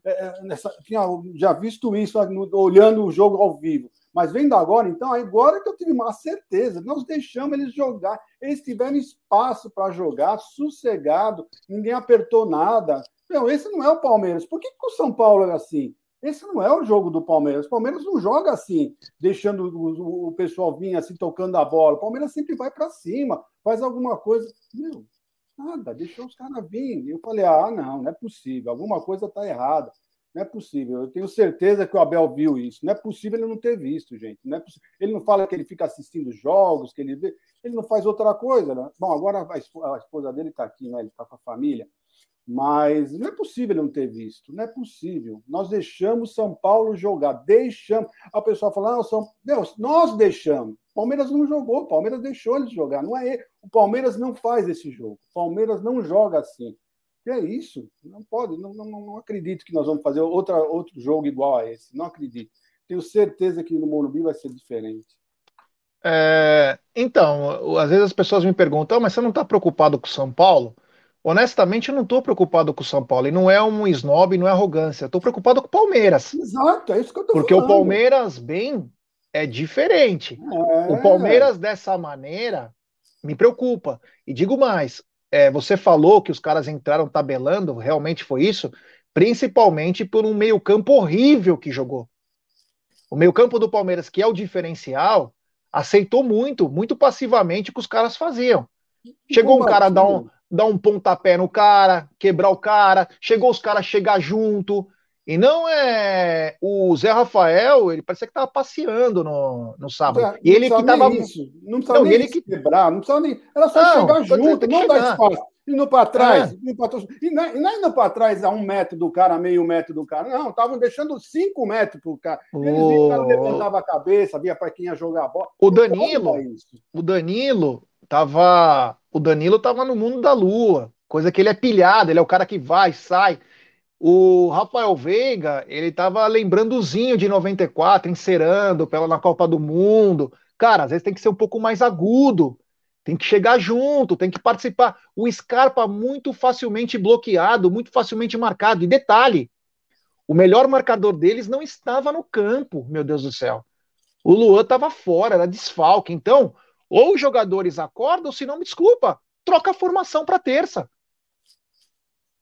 é, é, essa tinha já visto isso olhando o jogo ao vivo. Mas vendo agora, então, agora que eu tive uma certeza, nós deixamos eles jogar, eles tiveram espaço para jogar, sossegado, ninguém apertou nada. Não, esse não é o Palmeiras. Por que, que o São Paulo é assim? Esse não é o jogo do Palmeiras. O Palmeiras não joga assim, deixando o, o pessoal vir assim, tocando a bola. O Palmeiras sempre vai para cima, faz alguma coisa. Meu, nada, deixou os caras vir. Eu falei, ah, não, não é possível, alguma coisa está errada. Não é possível. Eu tenho certeza que o Abel viu isso. Não é possível ele não ter visto, gente. Não é Ele não fala que ele fica assistindo jogos, que ele vê. Ele não faz outra coisa. Né? Bom, agora a esposa dele está aqui, né? ele está com a família. Mas não é possível não ter visto. Não é possível. Nós deixamos São Paulo jogar. Deixamos. A pessoa fala, não, São... Deus, nós deixamos. Palmeiras não jogou. Palmeiras deixou ele jogar. Não é ele. O Palmeiras não faz esse jogo. O Palmeiras não joga assim. É isso? Não pode, não, não, não acredito que nós vamos fazer outra, outro jogo igual a esse. Não acredito. Tenho certeza que no Morumbi vai ser diferente. É, então, às vezes as pessoas me perguntam, oh, mas você não está preocupado com São Paulo? Honestamente, eu não estou preocupado com o São Paulo. E não é um snob, não é arrogância. Estou preocupado com o Palmeiras. Exato, é isso que eu estou falando. Porque o Palmeiras, bem, é diferente. É. O Palmeiras, dessa maneira, me preocupa. E digo mais: é, você falou que os caras entraram tabelando, realmente foi isso, principalmente por um meio-campo horrível que jogou. O meio-campo do Palmeiras, que é o diferencial, aceitou muito, muito passivamente o que os caras faziam. Chegou um cara dar um, dar um pontapé no cara, quebrar o cara, chegou os caras chegar junto. E não é. O Zé Rafael, ele parecia que estava passeando no, no sábado. Não, e ele que estava. Não precisava não, nem ele que... quebrar, não precisava nem. Era só não, chegar junto, não dar espaço. Indo para trás, é. indo pra... e não, e não indo para trás a um metro do cara, meio metro do cara. Não, estavam deixando cinco metros para o cara. Eles oh. cara levantava a cabeça, via para quem ia jogar a bola. O Danilo, o Danilo tava. O Danilo tava no mundo da lua. Coisa que ele é pilhado, ele é o cara que vai, sai. O Rafael Veiga, ele estava lembrandozinho de 94, encerando pela na Copa do Mundo. Cara, às vezes tem que ser um pouco mais agudo, tem que chegar junto, tem que participar. O Scarpa muito facilmente bloqueado, muito facilmente marcado. E detalhe, o melhor marcador deles não estava no campo, meu Deus do céu. O Luan estava fora, era desfalque. Então, ou os jogadores acordam, se não, me desculpa, troca a formação para terça.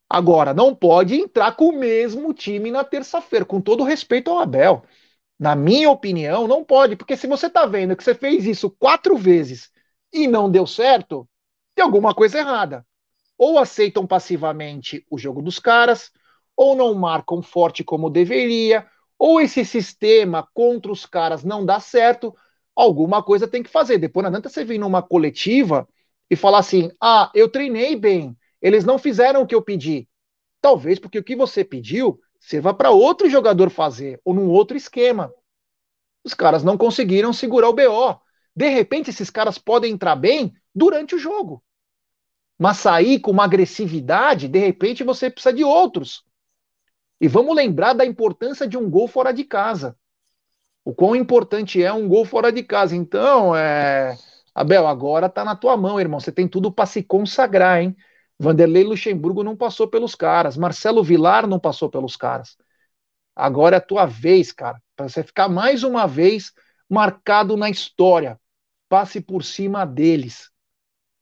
Agora, não pode entrar com o mesmo time na terça-feira, com todo respeito ao Abel. Na minha opinião, não pode, porque se você está vendo que você fez isso quatro vezes e não deu certo, tem alguma coisa errada. Ou aceitam passivamente o jogo dos caras, ou não marcam forte como deveria, ou esse sistema contra os caras não dá certo, alguma coisa tem que fazer. Depois não adianta você vir numa coletiva e falar assim: ah, eu treinei bem, eles não fizeram o que eu pedi. Talvez porque o que você pediu sirva para outro jogador fazer, ou num outro esquema. Os caras não conseguiram segurar o BO. De repente, esses caras podem entrar bem durante o jogo. Mas sair com uma agressividade, de repente você precisa de outros. E vamos lembrar da importância de um gol fora de casa. O quão importante é um gol fora de casa. Então, é... Abel, agora tá na tua mão, irmão. Você tem tudo para se consagrar, hein? Vanderlei Luxemburgo não passou pelos caras. Marcelo Vilar não passou pelos caras. Agora é a tua vez, cara. Para você ficar mais uma vez marcado na história. Passe por cima deles.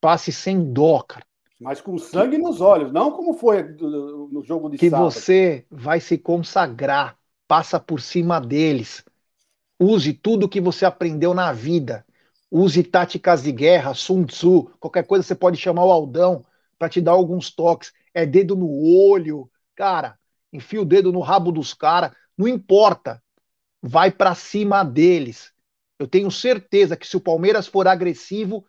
Passe sem dó, cara. Mas com sangue nos olhos, não como foi no jogo de que sábado. Que você vai se consagrar. Passa por cima deles. Use tudo que você aprendeu na vida. Use táticas de guerra, Sun Tzu, qualquer coisa você pode chamar o Aldão para te dar alguns toques. É dedo no olho, cara, enfia o dedo no rabo dos caras, não importa. Vai para cima deles. Eu tenho certeza que se o Palmeiras for agressivo,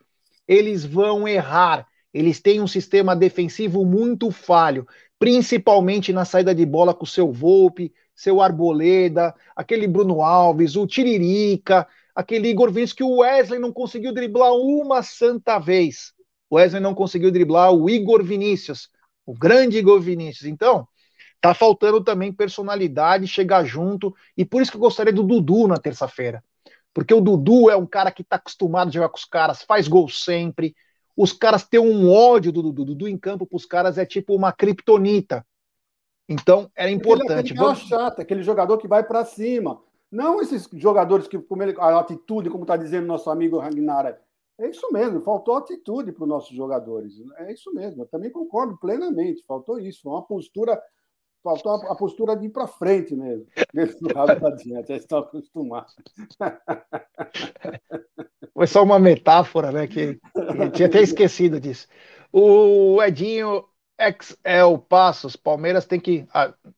eles vão errar. Eles têm um sistema defensivo muito falho, principalmente na saída de bola com o seu Volpe, seu Arboleda, aquele Bruno Alves, o Tiririca, aquele Igor Vinícius que o Wesley não conseguiu driblar uma santa vez. O Wesley não conseguiu driblar o Igor Vinícius, o grande Igor Vinícius. Então, tá faltando também personalidade, chegar junto, e por isso que eu gostaria do Dudu na terça-feira. Porque o Dudu é um cara que tá acostumado a jogar com os caras, faz gol sempre. Os caras têm um ódio do Dudu. Dudu em campo para os caras é tipo uma criptonita. Então, era importante. Aquele, aquele chato, aquele jogador que vai para cima. Não esses jogadores que, como ele, a atitude, como está dizendo nosso amigo Ragnar, é isso mesmo, faltou atitude para os nossos jogadores. É isso mesmo, eu também concordo plenamente, faltou isso, uma postura, faltou a, postura de ir para frente mesmo. adiante, já estão acostumados. Foi só uma metáfora, né? Que, que tinha até esquecido disso. O Edinho XL Passos, Palmeiras tem que,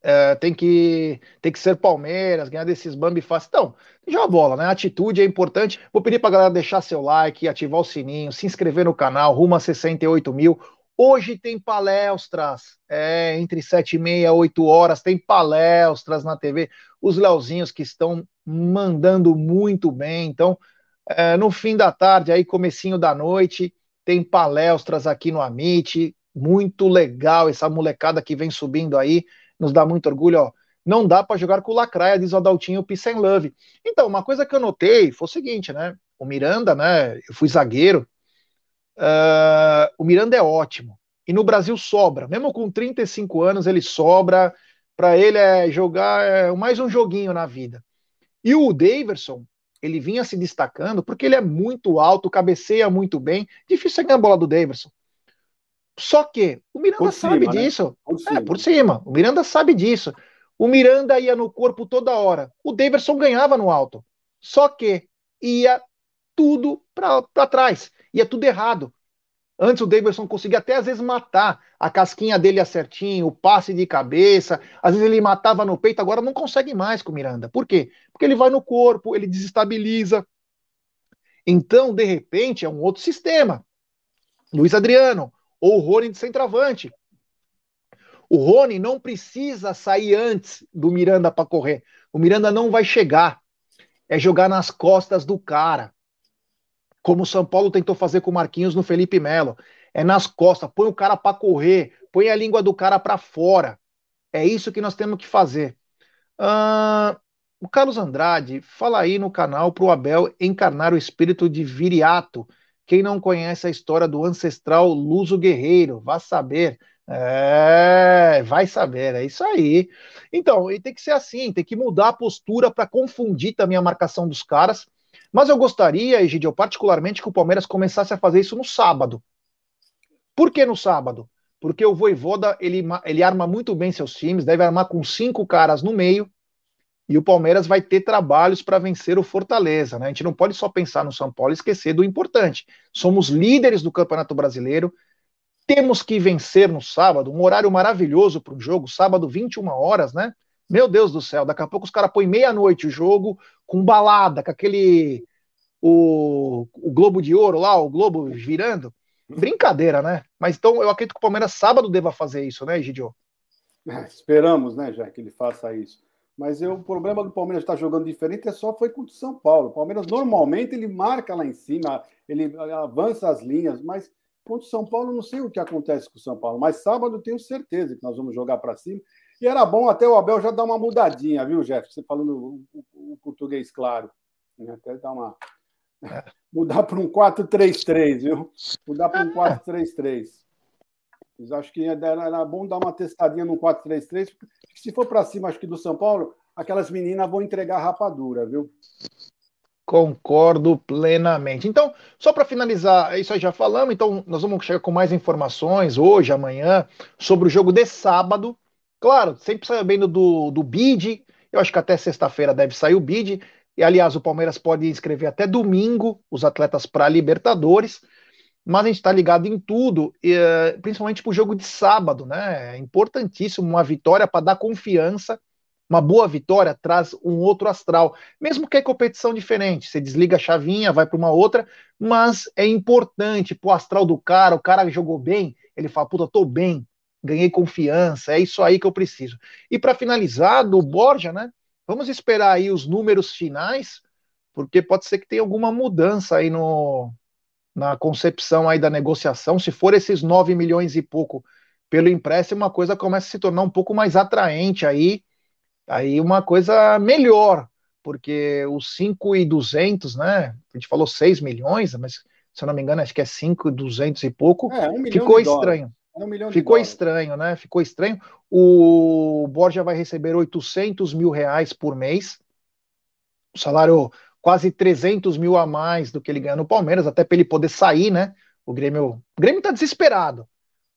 é, tem que tem que ser Palmeiras, ganhar desses Bambi fácil. Então, joga a bola, né? A atitude é importante. Vou pedir pra galera deixar seu like, ativar o sininho, se inscrever no canal, rumo a 68 mil. Hoje tem palestras, é, entre 7 e meia, 8 horas, tem palestras na TV. Os Leozinhos que estão mandando muito bem. Então, é, no fim da tarde, aí comecinho da noite, tem palestras aqui no Amit, muito legal essa molecada que vem subindo aí, nos dá muito orgulho, ó. Não dá para jogar com o Lacraia, diz o Adaltinho Peace and Love. Então, uma coisa que eu notei foi o seguinte, né? O Miranda, né? Eu fui zagueiro. Uh, o Miranda é ótimo. E no Brasil sobra. Mesmo com 35 anos, ele sobra. Para ele é jogar é mais um joguinho na vida. E o Daverson, ele vinha se destacando porque ele é muito alto, cabeceia muito bem. Difícil é ganhar a bola do Daverson. Só que o Miranda por sabe cima, né? disso. Né? Por, é, por cima. O Miranda sabe disso. O Miranda ia no corpo toda hora. O Daverson ganhava no alto. Só que ia tudo para trás. Ia tudo errado. Antes o Davidson conseguia até às vezes matar a casquinha dele certinho, o passe de cabeça, às vezes ele matava no peito, agora não consegue mais com o Miranda. Por quê? Porque ele vai no corpo, ele desestabiliza. Então, de repente, é um outro sistema. Luiz Adriano, ou o Rony de centroavante. O Rony não precisa sair antes do Miranda para correr. O Miranda não vai chegar. É jogar nas costas do cara. Como o São Paulo tentou fazer com o Marquinhos no Felipe Melo. É nas costas. Põe o cara para correr. Põe a língua do cara para fora. É isso que nós temos que fazer. Uh, o Carlos Andrade fala aí no canal para o Abel encarnar o espírito de Viriato quem não conhece a história do ancestral Luso Guerreiro, vá saber. É, vai saber, é isso aí. Então, tem que ser assim, tem que mudar a postura para confundir também a marcação dos caras. Mas eu gostaria, Egidio, particularmente, que o Palmeiras começasse a fazer isso no sábado. Por que no sábado? Porque o Voivoda, ele, ele arma muito bem seus times, deve armar com cinco caras no meio, e o Palmeiras vai ter trabalhos para vencer o Fortaleza. Né? A gente não pode só pensar no São Paulo e esquecer do importante. Somos líderes do Campeonato Brasileiro, temos que vencer no sábado, um horário maravilhoso para o jogo, sábado, 21 horas, né? Meu Deus do céu, daqui a pouco os caras põem meia-noite o jogo com balada, com aquele. O, o Globo de Ouro lá, o Globo virando. Brincadeira, né? Mas então eu acredito que o Palmeiras sábado deva fazer isso, né, Gidio? É, esperamos, né, já que ele faça isso. Mas eu, o problema do Palmeiras estar jogando diferente é só foi contra o São Paulo. O Palmeiras normalmente ele marca lá em cima, ele avança as linhas, mas contra o São Paulo não sei o que acontece com o São Paulo. Mas sábado tenho certeza que nós vamos jogar para cima. E era bom até o Abel já dar uma mudadinha, viu, Jeff? Você falando o, português claro. Né? Até dar uma. Mudar para um 4-3-3, viu? Mudar para um 4-3-3. Mas acho que era bom dar uma testadinha no 4-3-3. Se for para cima, acho que do São Paulo, aquelas meninas vão entregar rapadura, viu? Concordo plenamente. Então, só para finalizar, isso aí já falamos, então nós vamos chegar com mais informações hoje, amanhã, sobre o jogo de sábado. Claro, sempre sabendo do, do bid, eu acho que até sexta-feira deve sair o bid. E aliás, o Palmeiras pode inscrever até domingo os atletas para Libertadores. Mas a gente está ligado em tudo, eh, principalmente para o jogo de sábado, né? É importantíssimo uma vitória para dar confiança uma boa vitória traz um outro astral, mesmo que é competição diferente. Você desliga a chavinha, vai para uma outra, mas é importante pro astral do cara. O cara jogou bem, ele fala: Puta, tô bem, ganhei confiança, é isso aí que eu preciso. E para finalizar, do Borja, né? Vamos esperar aí os números finais, porque pode ser que tenha alguma mudança aí no, na concepção aí da negociação. Se for esses 9 milhões e pouco pelo empréstimo, a coisa começa a se tornar um pouco mais atraente aí aí uma coisa melhor, porque os 5,200, né? A gente falou 6 milhões, mas se eu não me engano, acho que é 5,200 e pouco. É, um ficou estranho. Um ficou estranho, né? Ficou estranho. O Borja vai receber 800 mil reais por mês. O salário quase 300 mil a mais do que ele ganha no Palmeiras, até para ele poder sair, né? O Grêmio, o Grêmio tá desesperado.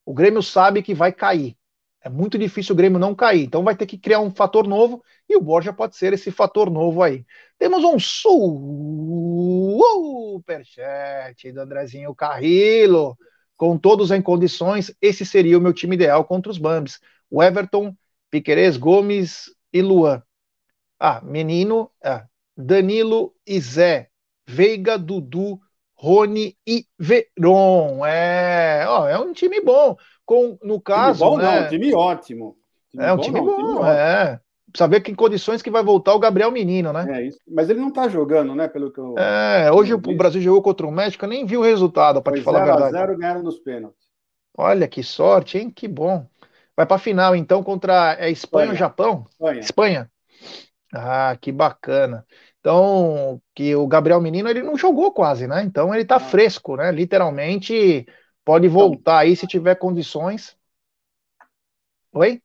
O Grêmio sabe que vai cair. É muito difícil o Grêmio não cair. Então vai ter que criar um fator novo e o Borja pode ser esse fator novo aí. Temos um superchat do Andrezinho Carrillo. Com todos em condições, esse seria o meu time ideal contra os Bambis. O Everton, Piquerez, Gomes e Luan. Ah, Menino, ah, Danilo e Zé. Veiga, Dudu, Rony e Veron. É, ó, é um time bom com, no caso. Time bom, né, não, time ótimo. Time é um bom, time bom, time é. Ver que em condições que vai voltar o Gabriel Menino, né? É isso. Mas ele não tá jogando, né? Pelo que eu. É, hoje o Brasil jogou contra o México, eu nem vi o resultado, para te falar a verdade. 0 ganharam nos pênaltis. Olha que sorte, hein? Que bom. Vai para final então contra é Espanha, ou Japão? Espanha. Espanha. Ah, que bacana. Então, que o Gabriel Menino ele não jogou quase, né? Então ele tá fresco, né? Literalmente Pode então, voltar aí se tiver condições. Oi?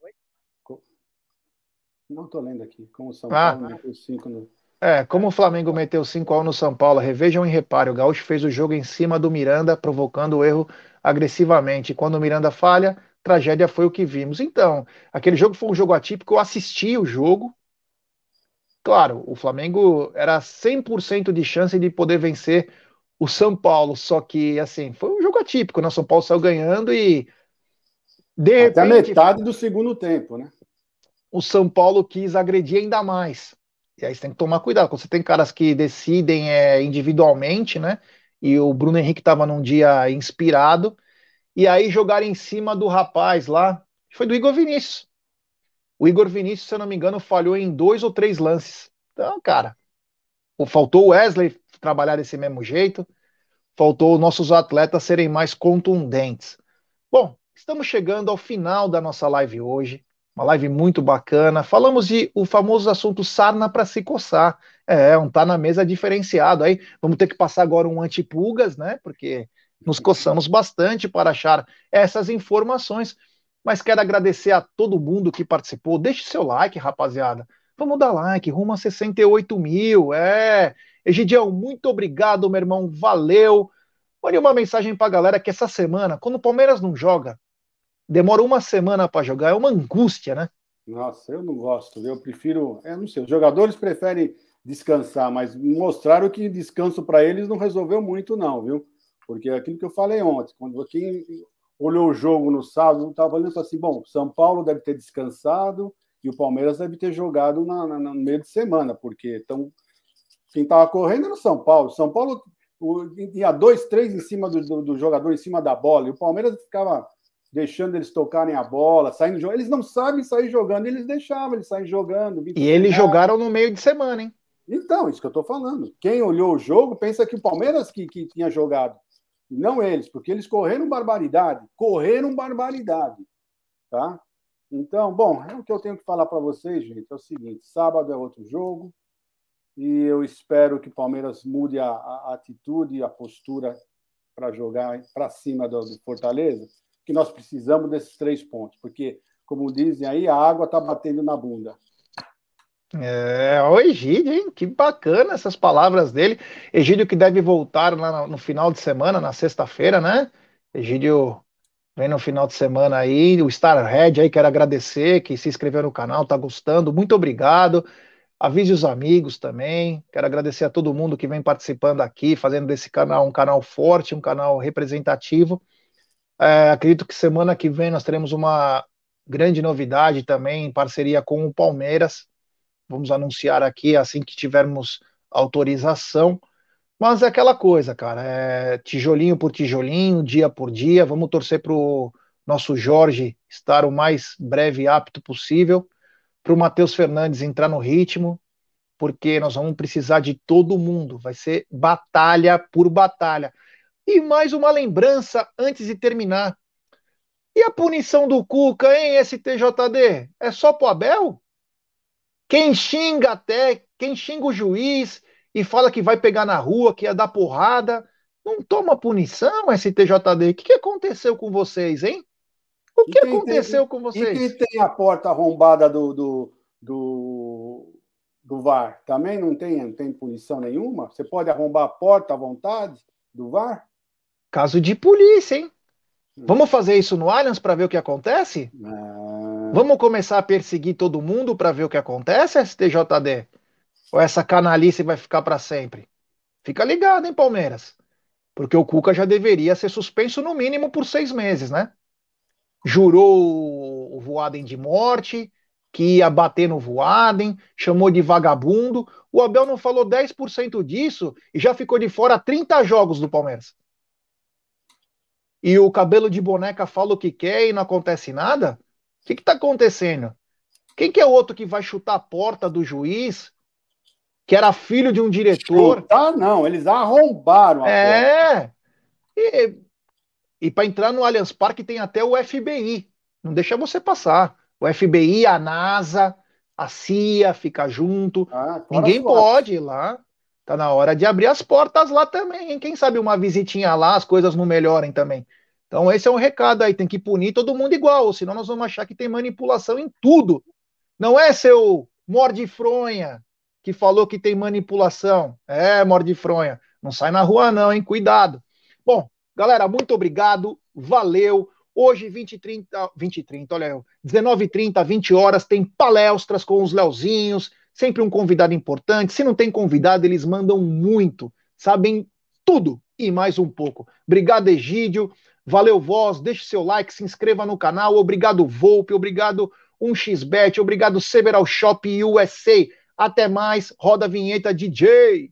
Não estou lendo aqui. Como o São ah, Paulo meteu 5 no. É, como o Flamengo meteu 5 a 1 no São Paulo, revejam e reparem, o Gaúcho fez o jogo em cima do Miranda, provocando o erro agressivamente. Quando o Miranda falha, tragédia foi o que vimos. Então, aquele jogo foi um jogo atípico, eu assisti o jogo. Claro, o Flamengo era 100% de chance de poder vencer o São Paulo, só que assim, foi um jogo atípico, né? O São Paulo saiu ganhando e de Até repente, metade do segundo tempo, né? O São Paulo quis agredir ainda mais. E aí você tem que tomar cuidado. Quando você tem caras que decidem é, individualmente, né? E o Bruno Henrique estava num dia inspirado. E aí jogaram em cima do rapaz lá. Foi do Igor Vinícius. O Igor Vinícius, se eu não me engano, falhou em dois ou três lances. Então, cara, faltou o Wesley trabalhar desse mesmo jeito. Faltou nossos atletas serem mais contundentes. Bom, estamos chegando ao final da nossa live hoje. Uma live muito bacana. Falamos de o famoso assunto sarna para se coçar. É, um tá na mesa diferenciado aí. Vamos ter que passar agora um antipulgas, né? Porque nos coçamos bastante para achar essas informações. Mas quero agradecer a todo mundo que participou. Deixe seu like, rapaziada. Vamos dar like, rumo a 68 mil. É, Egidião, muito obrigado, meu irmão, valeu. Mande uma mensagem para a galera que essa semana, quando o Palmeiras não joga, demora uma semana para jogar, é uma angústia, né? Nossa, eu não gosto, eu prefiro, eu não sei, os jogadores preferem descansar, mas mostraram que descanso para eles não resolveu muito não, viu? Porque aquilo que eu falei ontem, quando quem olhou o jogo no sábado, estava olhando assim, bom, São Paulo deve ter descansado e o Palmeiras deve ter jogado na, na, no meio de semana, porque estão quem estava correndo era o São Paulo. São Paulo tinha dois, três em cima do, do, do, jogador, em cima da bola. E o Palmeiras ficava deixando eles tocarem a bola, saindo jogando. Eles não sabem sair jogando, eles deixavam eles saírem jogando. E eles jogaram no meio de semana, hein? Então, isso que eu estou falando. Quem olhou o jogo pensa que o Palmeiras que, que tinha jogado. Não eles, porque eles correram barbaridade. Correram barbaridade. Tá? Então, bom, é o que eu tenho que falar para vocês, gente. É o seguinte: sábado é outro jogo. e eu espero que o Palmeiras mude a, a atitude e a postura para jogar para cima do, do, Fortaleza, que nós precisamos desses três pontos, porque, como dizem aí, a água está batendo na bunda. É, o Egídio, hein? Que bacana essas palavras dele. Egídio que deve voltar lá no, final de semana, na sexta-feira, né? Egídio vem no final de semana aí, o Starhead aí, quero agradecer que se inscreveu no canal, tá gostando, muito obrigado. Avise os amigos também. Quero agradecer a todo mundo que vem participando aqui, fazendo desse canal um canal forte, um canal representativo. É, acredito que semana que vem nós teremos uma grande novidade também em parceria com o Palmeiras. Vamos anunciar aqui assim que tivermos autorização. Mas é aquela coisa, cara, é tijolinho por tijolinho, dia por dia. Vamos torcer para o nosso Jorge estar o mais breve e apto possível para o Matheus Fernandes entrar no ritmo, porque nós vamos precisar de todo mundo. Vai ser batalha por batalha. E mais uma lembrança antes de terminar. E a punição do Cuca, hein, STJD? É só pro Abel? Quem xinga até, quem xinga o juiz e fala que vai pegar na rua, que ia dar porrada, não toma punição, STJD. O que, que aconteceu com vocês, hein? O que aconteceu tem, com vocês? E quem tem a porta arrombada do, do, do, do VAR? Também não tem, não tem punição nenhuma? Você pode arrombar a porta à vontade do VAR? Caso de polícia, hein? Hum. Vamos fazer isso no Allianz para ver o que acontece? Ah. Vamos começar a perseguir todo mundo para ver o que acontece, STJD? Ou essa canalice vai ficar para sempre? Fica ligado, hein, Palmeiras? Porque o Cuca já deveria ser suspenso no mínimo por seis meses, né? jurou o Voaden de morte, que ia bater no Voaden, chamou de vagabundo. O Abel não falou 10% disso e já ficou de fora 30 jogos do Palmeiras. E o cabelo de boneca fala o que quer e não acontece nada? O que está acontecendo? Quem que é outro que vai chutar a porta do juiz, que era filho de um diretor? Ah, não, eles arrombaram a é. porta. É. E e para entrar no Allianz Parque tem até o FBI. Não deixa você passar. O FBI, a NASA, a CIA fica junto. Ah, Ninguém pode ir lá. Tá na hora de abrir as portas lá também. Quem sabe uma visitinha lá, as coisas não melhorem também. Então esse é um recado aí, tem que punir todo mundo igual, senão nós vamos achar que tem manipulação em tudo. Não é seu morde-fronha que falou que tem manipulação. É, morde-fronha. Não sai na rua não, hein? Cuidado. Bom, Galera, muito obrigado, valeu. Hoje, 20 e 30, 20 e 30, olha, 19 e 30, 20 horas, tem palestras com os Leozinhos, sempre um convidado importante. Se não tem convidado, eles mandam muito, sabem tudo e mais um pouco. Obrigado, Egídio. Valeu, voz. Deixe seu like, se inscreva no canal. Obrigado, Volpe. Obrigado, 1xBet. Obrigado, Several Shop USA. Até mais. Roda a vinheta, DJ.